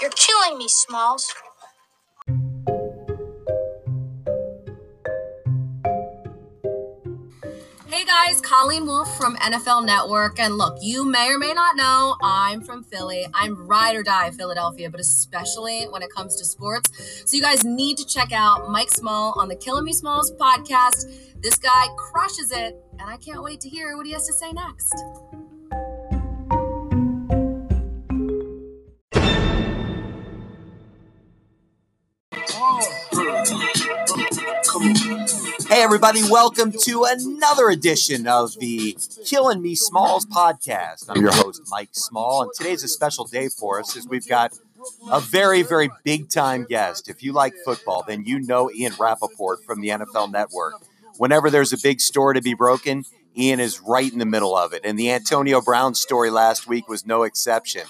You're killing me, Smalls. Hey guys, Colleen Wolfe from NFL Network. And look, you may or may not know I'm from Philly. I'm ride or die Philadelphia, but especially when it comes to sports. So you guys need to check out Mike Small on the Killing Me Smalls podcast. This guy crushes it, and I can't wait to hear what he has to say next. Hey, everybody, welcome to another edition of the Killing Me Smalls podcast. I'm your host, Mike Small, and today's a special day for us as we've got a very, very big time guest. If you like football, then you know Ian Rapoport from the NFL Network. Whenever there's a big story to be broken, Ian is right in the middle of it. And the Antonio Brown story last week was no exception.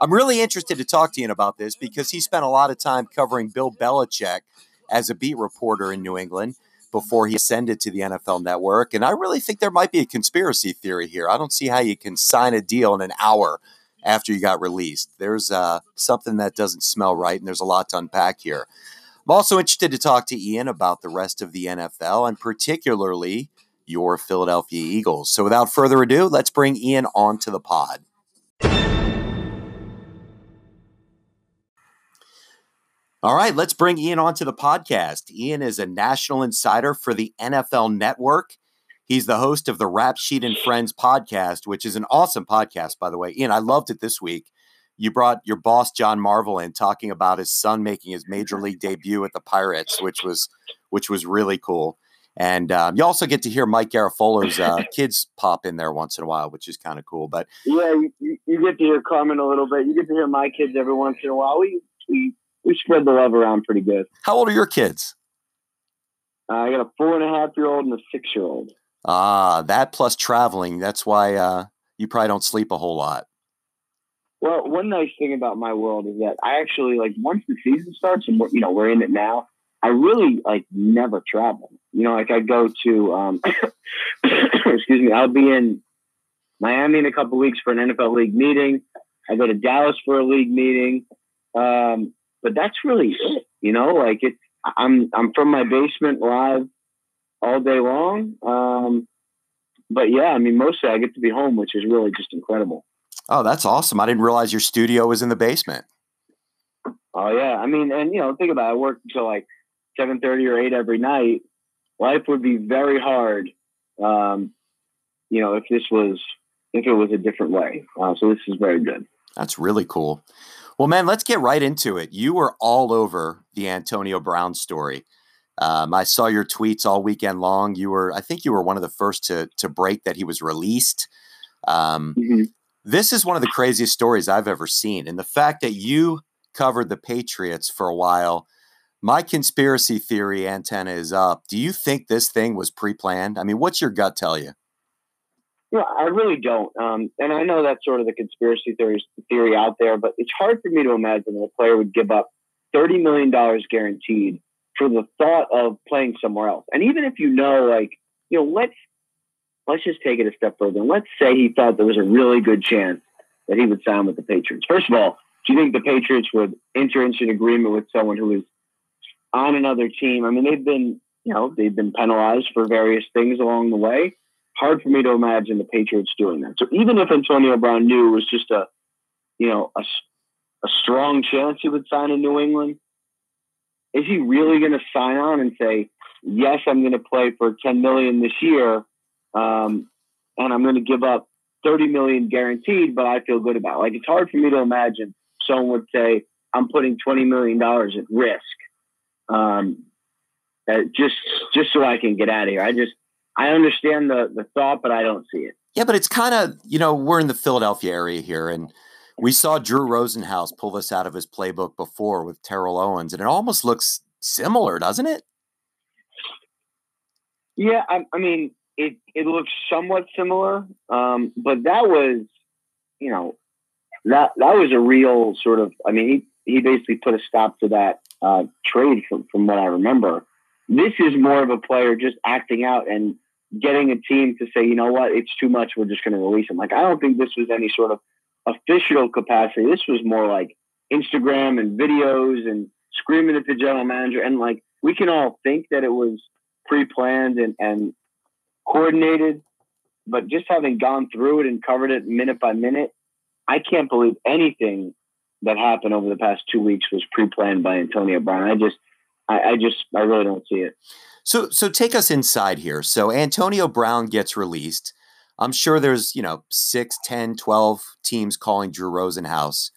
I'm really interested to talk to Ian about this because he spent a lot of time covering Bill Belichick as a beat reporter in New England before he ascended to the NFL network. And I really think there might be a conspiracy theory here. I don't see how you can sign a deal in an hour after you got released. There's uh, something that doesn't smell right, and there's a lot to unpack here. I'm also interested to talk to Ian about the rest of the NFL and particularly your Philadelphia Eagles. So without further ado, let's bring Ian onto the pod. All right, let's bring Ian onto the podcast. Ian is a national insider for the NFL Network. He's the host of the Rap Sheet and Friends podcast, which is an awesome podcast, by the way. Ian, I loved it this week. You brought your boss John Marvel in talking about his son making his major league debut at the Pirates, which was which was really cool. And um, you also get to hear Mike Garafolo's uh, kids pop in there once in a while, which is kind of cool. But yeah, you, you, get to hear Carmen a little bit. You get to hear my kids every once in a while. We we we spread the love around pretty good. How old are your kids? Uh, I got a four and a half year old and a six year old. Ah, that plus traveling. That's why uh, you probably don't sleep a whole lot. Well, one nice thing about my world is that I actually like once the season starts and we're, you know we're in it now. I really like never travel. You know, like I go to um, excuse me, I'll be in Miami in a couple weeks for an NFL league meeting. I go to Dallas for a league meeting. Um, but that's really it. You know, like it's I'm I'm from my basement live all day long. Um, but yeah, I mean, mostly I get to be home, which is really just incredible. Oh, that's awesome! I didn't realize your studio was in the basement. Oh yeah, I mean, and you know, think about it. I work until like seven thirty or eight every night. Life would be very hard, um, you know, if this was if it was a different way. Uh, so this is very good. That's really cool. Well, man, let's get right into it. You were all over the Antonio Brown story. Um, I saw your tweets all weekend long. You were, I think, you were one of the first to to break that he was released. Um, mm-hmm. This is one of the craziest stories I've ever seen, and the fact that you covered the Patriots for a while. My conspiracy theory antenna is up. Do you think this thing was pre-planned? I mean, what's your gut tell you? Yeah, I really don't. Um, and I know that's sort of the conspiracy theory theory out there, but it's hard for me to imagine that a player would give up thirty million dollars guaranteed for the thought of playing somewhere else. And even if you know, like, you know, let's let's just take it a step further. Let's say he thought there was a really good chance that he would sign with the Patriots. First of all, do you think the Patriots would enter into an agreement with someone who is on another team? I mean, they've been, you know, they've been penalized for various things along the way hard for me to imagine the Patriots doing that. So even if Antonio Brown knew it was just a, you know, a, a strong chance he would sign in New England, is he really going to sign on and say, yes, I'm going to play for 10 million this year, um, and I'm going to give up 30 million guaranteed, but I feel good about it. Like it's hard for me to imagine someone would say, I'm putting 20 million dollars at risk. Um, uh, just just so I can get out of here. I just I understand the the thought, but I don't see it. Yeah, but it's kind of you know we're in the Philadelphia area here, and we saw Drew Rosenhaus pull this out of his playbook before with Terrell Owens, and it almost looks similar, doesn't it? Yeah, I, I mean it. It looks somewhat similar, um, but that was you know that that was a real sort of. I mean, he he basically put a stop to that uh, trade from from what I remember. This is more of a player just acting out and getting a team to say, you know what, it's too much. We're just going to release him. Like, I don't think this was any sort of official capacity. This was more like Instagram and videos and screaming at the general manager. And like, we can all think that it was pre planned and, and coordinated, but just having gone through it and covered it minute by minute, I can't believe anything that happened over the past two weeks was pre planned by Antonio Brown. I just, I, I just, I really don't see it. So, so take us inside here. So Antonio Brown gets released. I'm sure there's, you know, 6, 10, 12 teams calling Drew Rosenhaus.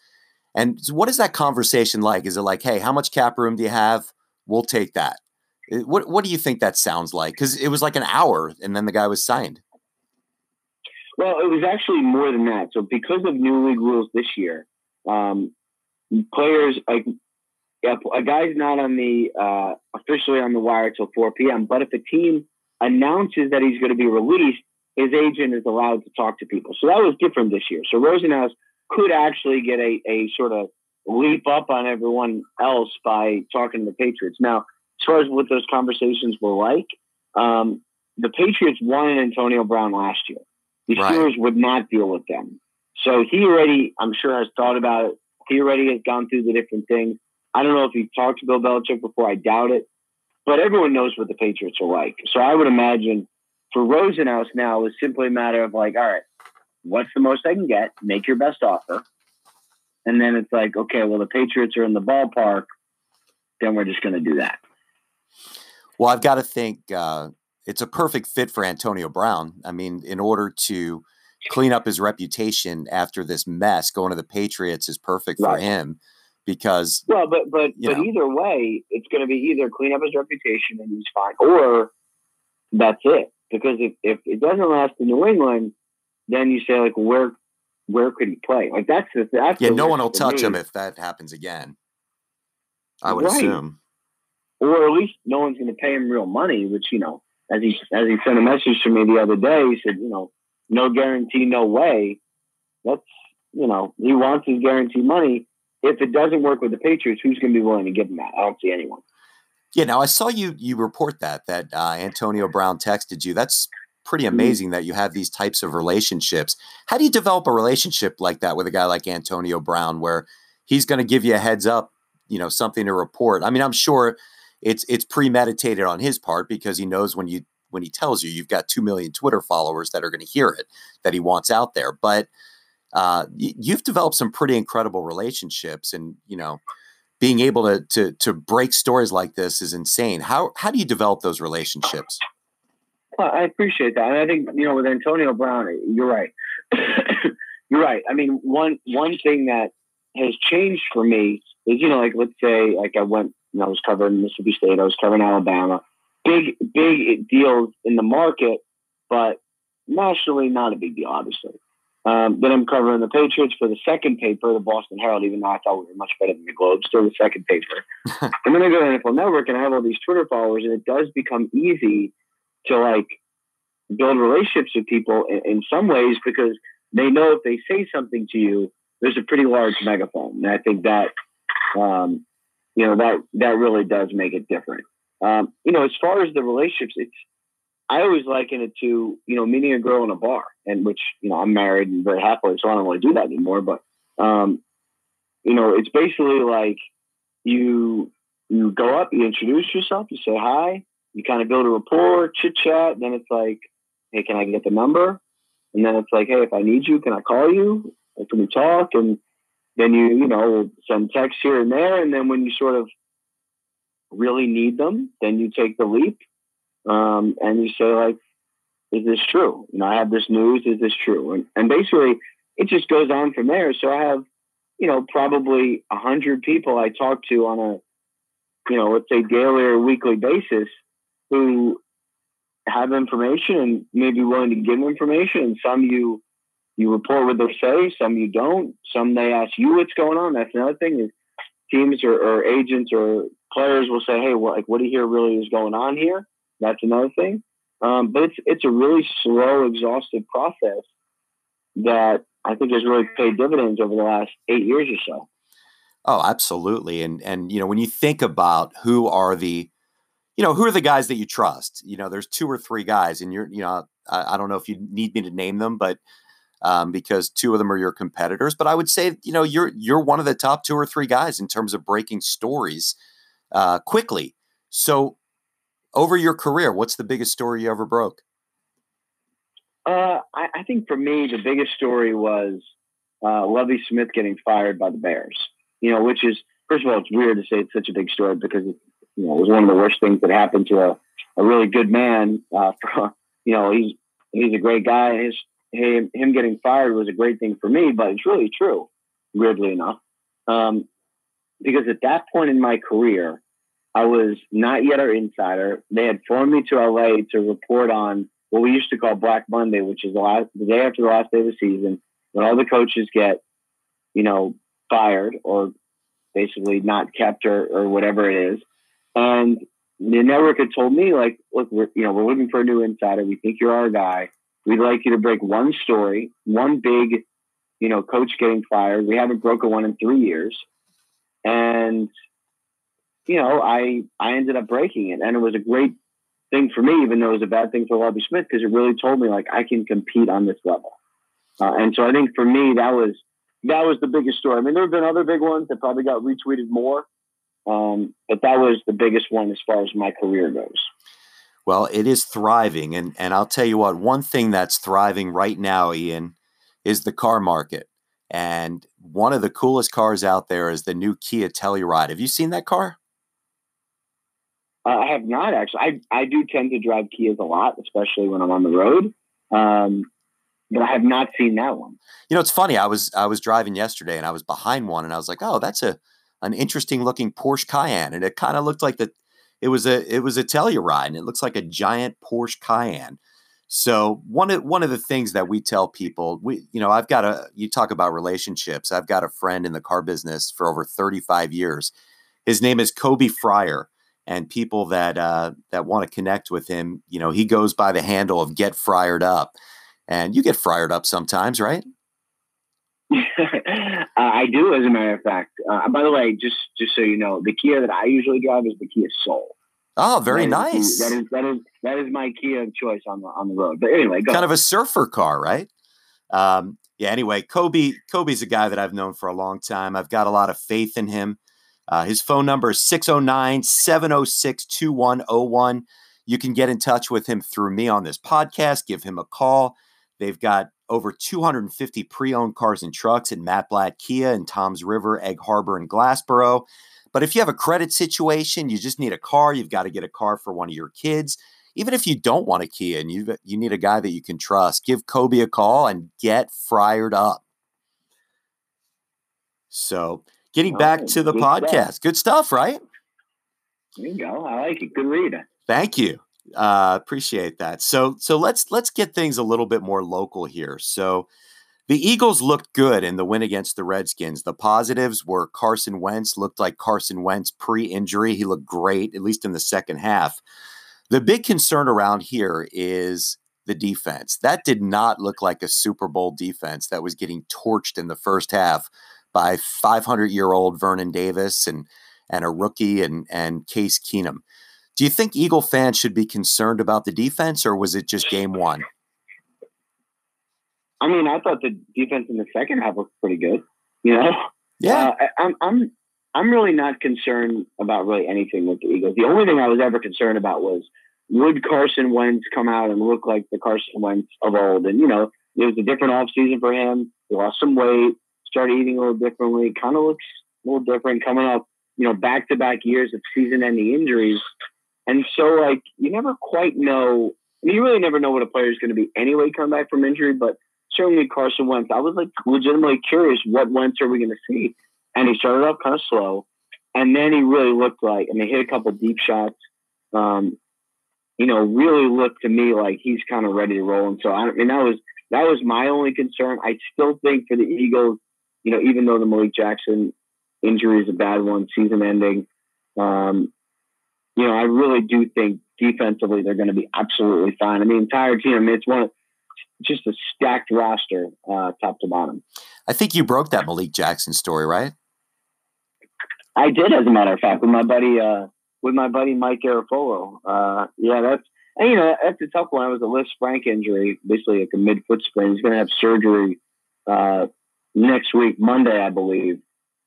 And what is that conversation like? Is it like, hey, how much cap room do you have? We'll take that. What What do you think that sounds like? Because it was like an hour, and then the guy was signed. Well, it was actually more than that. So because of new league rules this year, um, players like yeah, a guy's not on the uh, officially on the wire till 4 p.m. But if a team announces that he's going to be released, his agent is allowed to talk to people. So that was different this year. So Rosenhaus could actually get a, a sort of leap up on everyone else by talking to the Patriots. Now, as far as what those conversations were like, um, the Patriots wanted Antonio Brown last year. The right. Steelers would not deal with them. So he already, I'm sure, has thought about it. He already has gone through the different things. I don't know if he talked to Bill Belichick before. I doubt it. But everyone knows what the Patriots are like. So I would imagine for Rosenhaus now is simply a matter of like, all right, what's the most I can get? Make your best offer. And then it's like, okay, well, the Patriots are in the ballpark. Then we're just going to do that. Well, I've got to think uh, it's a perfect fit for Antonio Brown. I mean, in order to clean up his reputation after this mess, going to the Patriots is perfect right. for him because well, but but but know. either way, it's going to be either clean up his reputation and he's fine, or that's it. Because if if it doesn't last in New England, then you say like where where could he play? Like that's the that's yeah. The no one will touch me. him if that happens again. I would right. assume, or at least no one's going to pay him real money. Which you know, as he as he sent a message to me the other day, he said, you know, no guarantee, no way. That's you know, he wants his guarantee money if it doesn't work with the Patriots, who's going to be willing to give him that? I don't see anyone. Yeah, now I saw you you report that that uh, Antonio Brown texted you. That's pretty mm-hmm. amazing mm-hmm. that you have these types of relationships. How do you develop a relationship like that with a guy like Antonio Brown, where he's going to give you a heads up, you know, something to report? I mean, I'm sure it's it's premeditated on his part because he knows when you when he tells you you've got two million Twitter followers that are going to hear it that he wants out there, but uh, you've developed some pretty incredible relationships, and you know, being able to to to break stories like this is insane. How how do you develop those relationships? Well, I appreciate that, and I think you know with Antonio Brown, you're right. you're right. I mean, one one thing that has changed for me is you know like let's say like I went I was covering Mississippi State, I was covering Alabama, big big deals in the market, but nationally not a big deal, obviously. Um, then I'm covering the Patriots for the second paper, the Boston Herald, even though I thought we were much better than the Globe, still the second paper. and then I go to NFL Network and I have all these Twitter followers, and it does become easy to like build relationships with people in, in some ways because they know if they say something to you, there's a pretty large megaphone. And I think that, um, you know, that, that really does make it different. Um, you know, as far as the relationships, it's, I always liken it to, you know, meeting a girl in a bar, and which, you know, I'm married and very happily, so I don't really do that anymore. But, um, you know, it's basically like you you go up, you introduce yourself, you say hi, you kind of build a rapport, chit chat. Then it's like, hey, can I get the number? And then it's like, hey, if I need you, can I call you? Or can we talk? And then you, you know, send texts here and there. And then when you sort of really need them, then you take the leap um, and you say like, "Is this true? You know, I have this news. Is this true?" And, and basically, it just goes on from there. So I have, you know, probably a hundred people I talk to on a, you know, let's say daily or weekly basis, who have information and maybe willing to give information, and some you you report what they say, some you don't, some they ask you what's going on. That's another thing is teams or, or agents or players will say, "Hey, like, what do you hear really is going on here?" That's another thing. Um, but it's it's a really slow, exhaustive process that I think has really paid dividends over the last eight years or so. Oh, absolutely. And and you know, when you think about who are the you know, who are the guys that you trust? You know, there's two or three guys, and you're, you know, I, I don't know if you need me to name them, but um, because two of them are your competitors. But I would say, you know, you're you're one of the top two or three guys in terms of breaking stories uh, quickly. So, over your career, what's the biggest story you ever broke? Uh, I, I, think for me, the biggest story was uh, Lovie Smith getting fired by the Bears. You know, which is first of all, it's weird to say it's such a big story because it, you know it was one of the worst things that happened to a, a really good man. Uh, for, you know, he's he's a great guy. His him, him getting fired was a great thing for me, but it's really true, weirdly enough. Um, because at that point in my career, I was not yet our insider. They had flown me to LA to report on what we used to call Black Monday, which is the last the day after the last day of the season, when all the coaches get, you know, fired or basically not kept or, or whatever it is. And the network had told me, like, look, we're you know, we're looking for a new insider. We think you're our guy. We'd like you to break one story, one big, you know, coach getting fired. We haven't broken one in three years. And you know, I I ended up breaking it, and it was a great thing for me, even though it was a bad thing for Lovie Smith, because it really told me like I can compete on this level. Uh, and so I think for me that was that was the biggest story. I mean, there have been other big ones that probably got retweeted more, um, but that was the biggest one as far as my career goes. Well, it is thriving, and and I'll tell you what. One thing that's thriving right now, Ian, is the car market. And one of the coolest cars out there is the new Kia Telluride. Have you seen that car? Uh, I have not actually. I I do tend to drive Kias a lot, especially when I'm on the road. Um, but I have not seen that one. You know, it's funny. I was I was driving yesterday and I was behind one, and I was like, "Oh, that's a an interesting looking Porsche Cayenne," and it kind of looked like the it was a it was a Telluride, and it looks like a giant Porsche Cayenne. So one of one of the things that we tell people, we you know, I've got a you talk about relationships. I've got a friend in the car business for over 35 years. His name is Kobe Fryer and people that uh, that want to connect with him, you know, he goes by the handle of "Get Fried Up," and you get fried up sometimes, right? uh, I do, as a matter of fact. Uh, by the way, just just so you know, the Kia that I usually drive is the Kia Soul. Oh, very that nice. Is, that is that is that is my Kia of choice on the on the road. But anyway, kind of a surfer car, right? Um, yeah. Anyway, Kobe Kobe's a guy that I've known for a long time. I've got a lot of faith in him. Uh, his phone number is 609 706 2101. You can get in touch with him through me on this podcast. Give him a call. They've got over 250 pre owned cars and trucks at Matt Kia in Toms River, Egg Harbor, and Glassboro. But if you have a credit situation, you just need a car, you've got to get a car for one of your kids. Even if you don't want a Kia and you you need a guy that you can trust, give Kobe a call and get fired up. So getting back to the good podcast. Stuff. Good stuff, right? There you go. I like it. Good read. Thank you. Uh, appreciate that. So so let's let's get things a little bit more local here. So the Eagles looked good in the win against the Redskins. The positives were Carson Wentz looked like Carson Wentz pre-injury. He looked great, at least in the second half. The big concern around here is the defense. That did not look like a Super Bowl defense that was getting torched in the first half by 500 year old Vernon Davis and and a rookie and and Case Keenum. Do you think Eagle fans should be concerned about the defense, or was it just game one? I mean, I thought the defense in the second half looked pretty good. You know, yeah, uh, I, I'm I'm I'm really not concerned about really anything with the Eagles. The only thing I was ever concerned about was would Carson Wentz come out and look like the Carson Wentz of old? And you know, it was a different offseason for him. He lost some weight started eating a little differently. Kind of looks a little different coming up, you know, back to back years of season ending injuries. And so, like, you never quite know. I mean, you really never know what a player is going to be anyway coming back from injury, but certainly Carson Wentz, I was like legitimately curious what Wentz are we going to see? And he started off kind of slow. And then he really looked like, I mean, hit a couple deep shots. Um, you know, really looked to me like he's kind of ready to roll. And so I, I mean, that was that was my only concern. I still think for the Eagles, you know, even though the Malik Jackson injury is a bad one, season ending, um, you know, I really do think defensively they're going to be absolutely fine. I mean, the entire team, I mean, it's one of, just a stacked roster, uh, top to bottom. I think you broke that Malik Jackson story, right? I did, as a matter of fact, with my buddy, uh, with my buddy Mike Garafolo. Uh, yeah, that's And you know that's a tough one. It was a frank injury, basically like a mid foot sprain. He's going to have surgery uh, next week, Monday, I believe,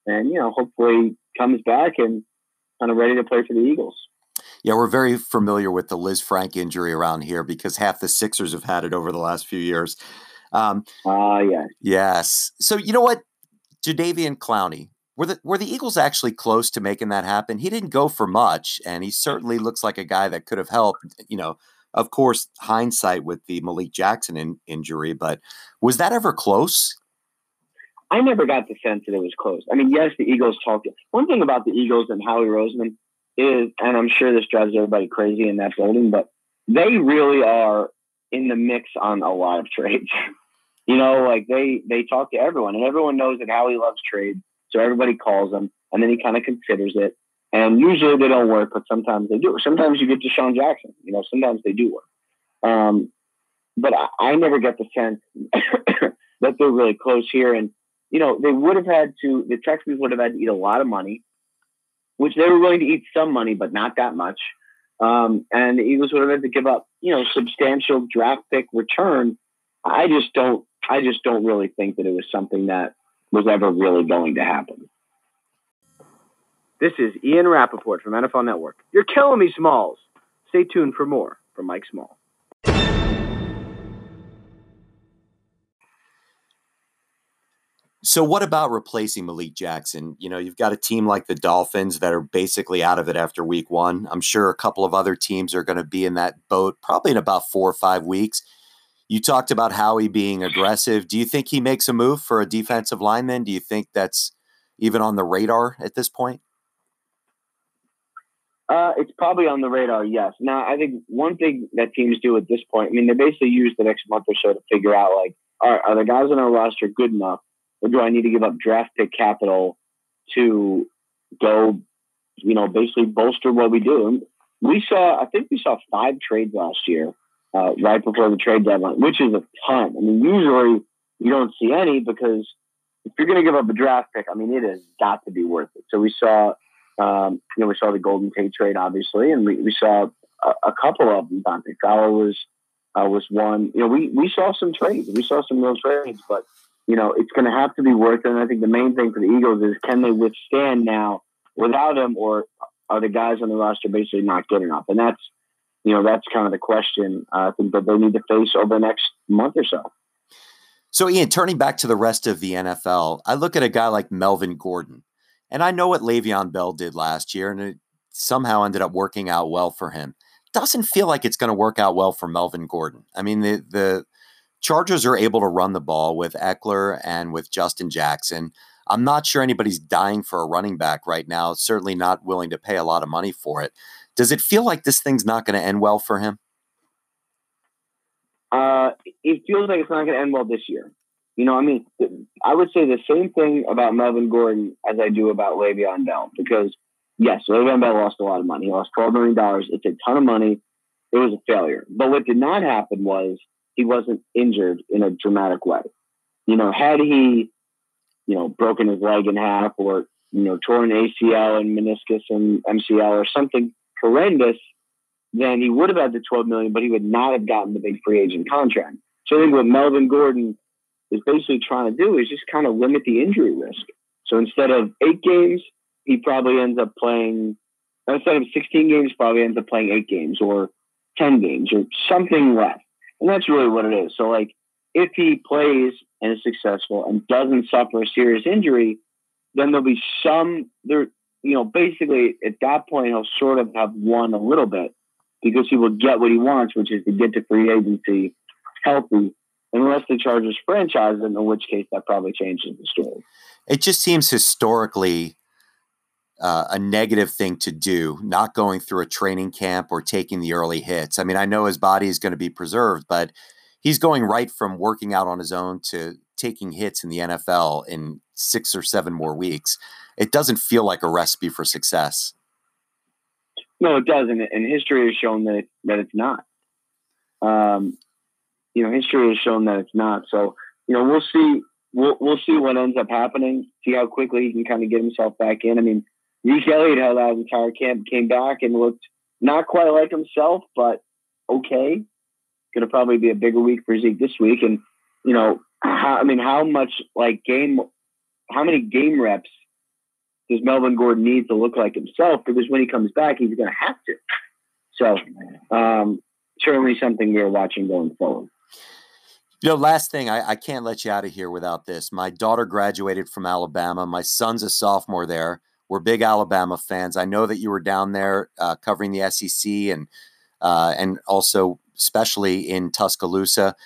and you know hopefully comes back and kind of ready to play for the Eagles. Yeah, we're very familiar with the Lisfranc injury around here because half the Sixers have had it over the last few years. Um, uh, yeah. Yes. So you know what, Jadeveon Clowney, were the were the Eagles actually close to making that happen? He didn't go for much, and he certainly looks like a guy that could have helped. You know, of course, hindsight with the Malik Jackson in, injury, but was that ever close? I never got the sense that it was close. I mean, yes, the Eagles talked. One thing about the Eagles and Howie Roseman is, and I'm sure this drives everybody crazy in that building, but they really are in the mix on a lot of trades. you know, like they they talk to everyone, and everyone knows that Howie loves trades so everybody calls him, and then he kind of considers it. And usually they don't work, but sometimes they do. Sometimes you get DeSean Jackson. You know, sometimes they do work. Um, but I, I never get the sense that they're really close here. And you know, they would have had to. The Texans would have had to eat a lot of money, which they were willing to eat some money, but not that much. Um, and the Eagles would have had to give up, you know, substantial draft pick return. I just don't. I just don't really think that it was something that was ever really going to happen. This is Ian Rapoport from NFL Network. You're killing me, Smalls. Stay tuned for more from Mike Small. So, what about replacing Malik Jackson? You know, you've got a team like the Dolphins that are basically out of it after week one. I'm sure a couple of other teams are going to be in that boat probably in about four or five weeks. You talked about Howie being aggressive. Do you think he makes a move for a defensive lineman? Do you think that's even on the radar at this point? Uh, it's probably on the radar, yes. Now, I think one thing that teams do at this point, I mean, they basically use the next month or so to figure out, like, are, are the guys on our roster good enough, or do I need to give up draft pick capital to go, you know, basically bolster what we do? And we saw, I think we saw five trades last year uh, right before the trade deadline, which is a ton. I mean, usually you don't see any because if you're going to give up a draft pick, I mean, it has got to be worth it. So we saw, um, you know, we saw the Golden Tate trade, obviously, and we, we saw a, a couple of them. Dante Fowler was uh, was one. You know, we we saw some trades. We saw some real trades, but you know, it's going to have to be worth it. And I think the main thing for the Eagles is can they withstand now without him, or are the guys on the roster basically not good enough? And that's you know, that's kind of the question uh, I think that they need to face over the next month or so. So, Ian, turning back to the rest of the NFL, I look at a guy like Melvin Gordon, and I know what Le'Veon Bell did last year, and it somehow ended up working out well for him. Doesn't feel like it's going to work out well for Melvin Gordon. I mean, the the Chargers are able to run the ball with Ekeler and with Justin Jackson. I'm not sure anybody's dying for a running back right now. Certainly not willing to pay a lot of money for it. Does it feel like this thing's not going to end well for him? Uh, it feels like it's not going to end well this year. You know, I mean, I would say the same thing about Melvin Gordon as I do about Le'Veon Bell because, yes, Le'Veon Bell lost a lot of money. He lost $12 million. It's a ton of money. It was a failure. But what did not happen was he wasn't injured in a dramatic way. You know, had he, you know, broken his leg in half or, you know, torn ACL and meniscus and MCL or something horrendous, then he would have had the 12 million, but he would not have gotten the big free agent contract. So I think what Melvin Gordon is basically trying to do is just kind of limit the injury risk. So instead of eight games, he probably ends up playing instead of 16 games, probably ends up playing eight games or 10 games or something less. And that's really what it is. So like if he plays and is successful and doesn't suffer a serious injury, then there'll be some there you know, basically at that point he'll sort of have won a little bit because he will get what he wants, which is to get to free agency healthy, unless the Chargers franchise, in which case that probably changes the story. It just seems historically uh, a negative thing to do, not going through a training camp or taking the early hits. I mean, I know his body is going to be preserved, but he's going right from working out on his own to taking hits in the NFL in six or seven more weeks it doesn't feel like a recipe for success. No, it doesn't, and history has shown that that it's not. Um, you know, history has shown that it's not. So, you know, we'll see. We'll we'll see what ends up happening. See how quickly he can kind of get himself back in. I mean, Zeke Elliott held out entire camp, came back and looked not quite like himself, but okay. Going to probably be a bigger week for Zeke this week, and you know, how, I mean, how much like game, how many game reps does Melvin Gordon need to look like himself? Because when he comes back, he's going to have to. So, um, certainly something we're watching going forward. You know, last thing, I, I can't let you out of here without this. My daughter graduated from Alabama. My son's a sophomore there. We're big Alabama fans. I know that you were down there uh, covering the SEC and uh, and also especially in Tuscaloosa.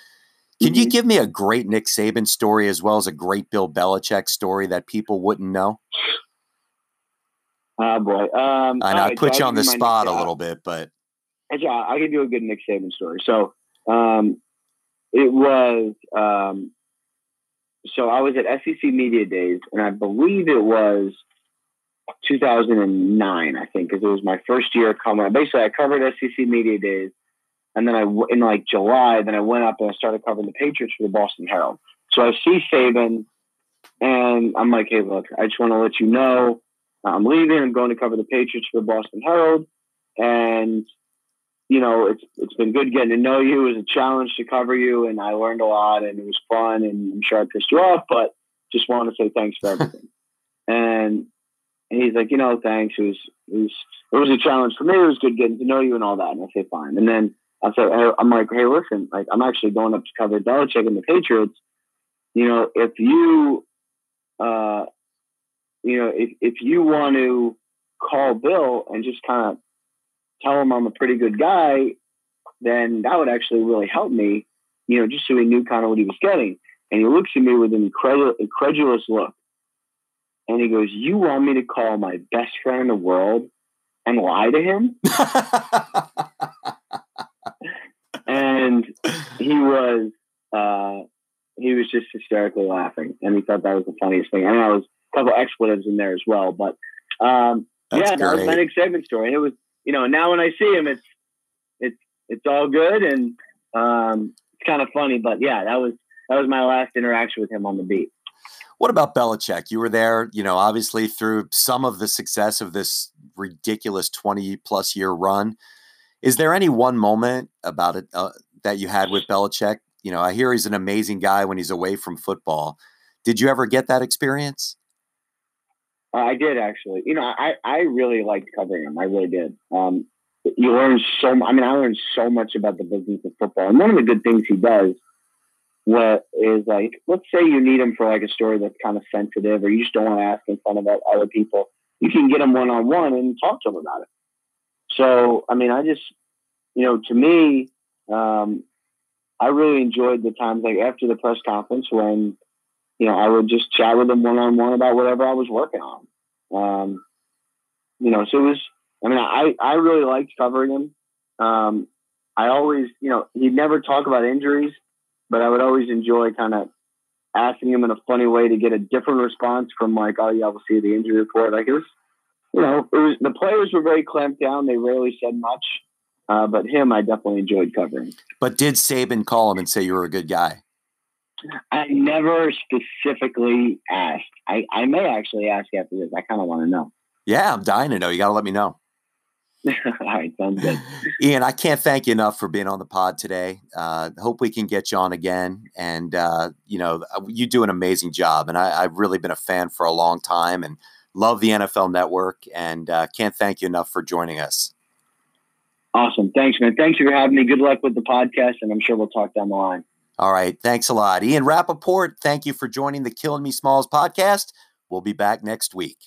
Can you mm-hmm. give me a great Nick Saban story as well as a great Bill Belichick story that people wouldn't know? Oh boy, um, I know right, I put so you on the spot a little bit, but yeah, I'll give you a good Nick Saban story. So um, it was um, so I was at SEC Media Days, and I believe it was 2009, I think, because it was my first year coming. Basically, I covered SEC Media Days, and then I in like July, then I went up and I started covering the Patriots for the Boston Herald. So I see Saban, and I'm like, hey, look, I just want to let you know I'm leaving. I'm going to cover the Patriots for the Boston Herald, and you know, it's it's been good getting to know you. It was a challenge to cover you, and I learned a lot, and it was fun. And I'm sure I pissed you off, but just want to say thanks for everything. and he's like, you know, thanks. It was it was it was a challenge for me. It was good getting to know you and all that. And I say fine. And then I say, I'm like, hey, listen, like I'm actually going up to cover Belichick and the Patriots. You know, if you, uh, you know, if if you want to call Bill and just kind of tell him I'm a pretty good guy, then that would actually really help me, you know, just so he knew kind of what he was getting. And he looks at me with an incredulous, incredulous look. And he goes, You want me to call my best friend in the world and lie to him? and he was, uh, he was just hysterically laughing. And he thought that was the funniest thing. And I know there was a couple expletives in there as well, but um, yeah, that was my Nick Saban story. And it was, you know, now when I see him, it's it's it's all good and um, it's kind of funny. But yeah, that was that was my last interaction with him on the beat. What about Belichick? You were there, you know, obviously through some of the success of this ridiculous twenty plus year run. Is there any one moment about it uh, that you had with Belichick? You know, I hear he's an amazing guy when he's away from football. Did you ever get that experience? I did actually. You know, I, I really liked covering him. I really did. Um, you learn so. I mean, I learned so much about the business of football. And one of the good things he does, what is like, let's say you need him for like a story that's kind of sensitive, or you just don't want to ask in front of other people. You can get him one on one and talk to him about it. So, I mean, I just, you know, to me, um, I really enjoyed the times like after the press conference when you know, I would just chat with him one on one about whatever I was working on. Um, you know, so it was, I mean, I, I really liked covering him. Um, I always, you know, he'd never talk about injuries, but I would always enjoy kind of asking him in a funny way to get a different response from like, oh yeah, we'll see the injury report. Like it was, you know, it was the players were very clamped down. They rarely said much, uh, but him, I definitely enjoyed covering. But did Saban call him and say you were a good guy? I never specifically asked. I, I may actually ask after this. I kind of want to know. Yeah, I'm dying to know. You got to let me know. All right, sounds good. Ian, I can't thank you enough for being on the pod today. Uh, hope we can get you on again. And, uh, you know, uh, you do an amazing job. And I, have really been a fan for a long time and love the NFL network. And uh, can't thank you enough for joining us. Awesome. Thanks, man. Thanks for having me. Good luck with the podcast. And I'm sure we'll talk down the line. All right. Thanks a lot. Ian Rapoport. thank you for joining the Killing Me Smalls podcast. We'll be back next week.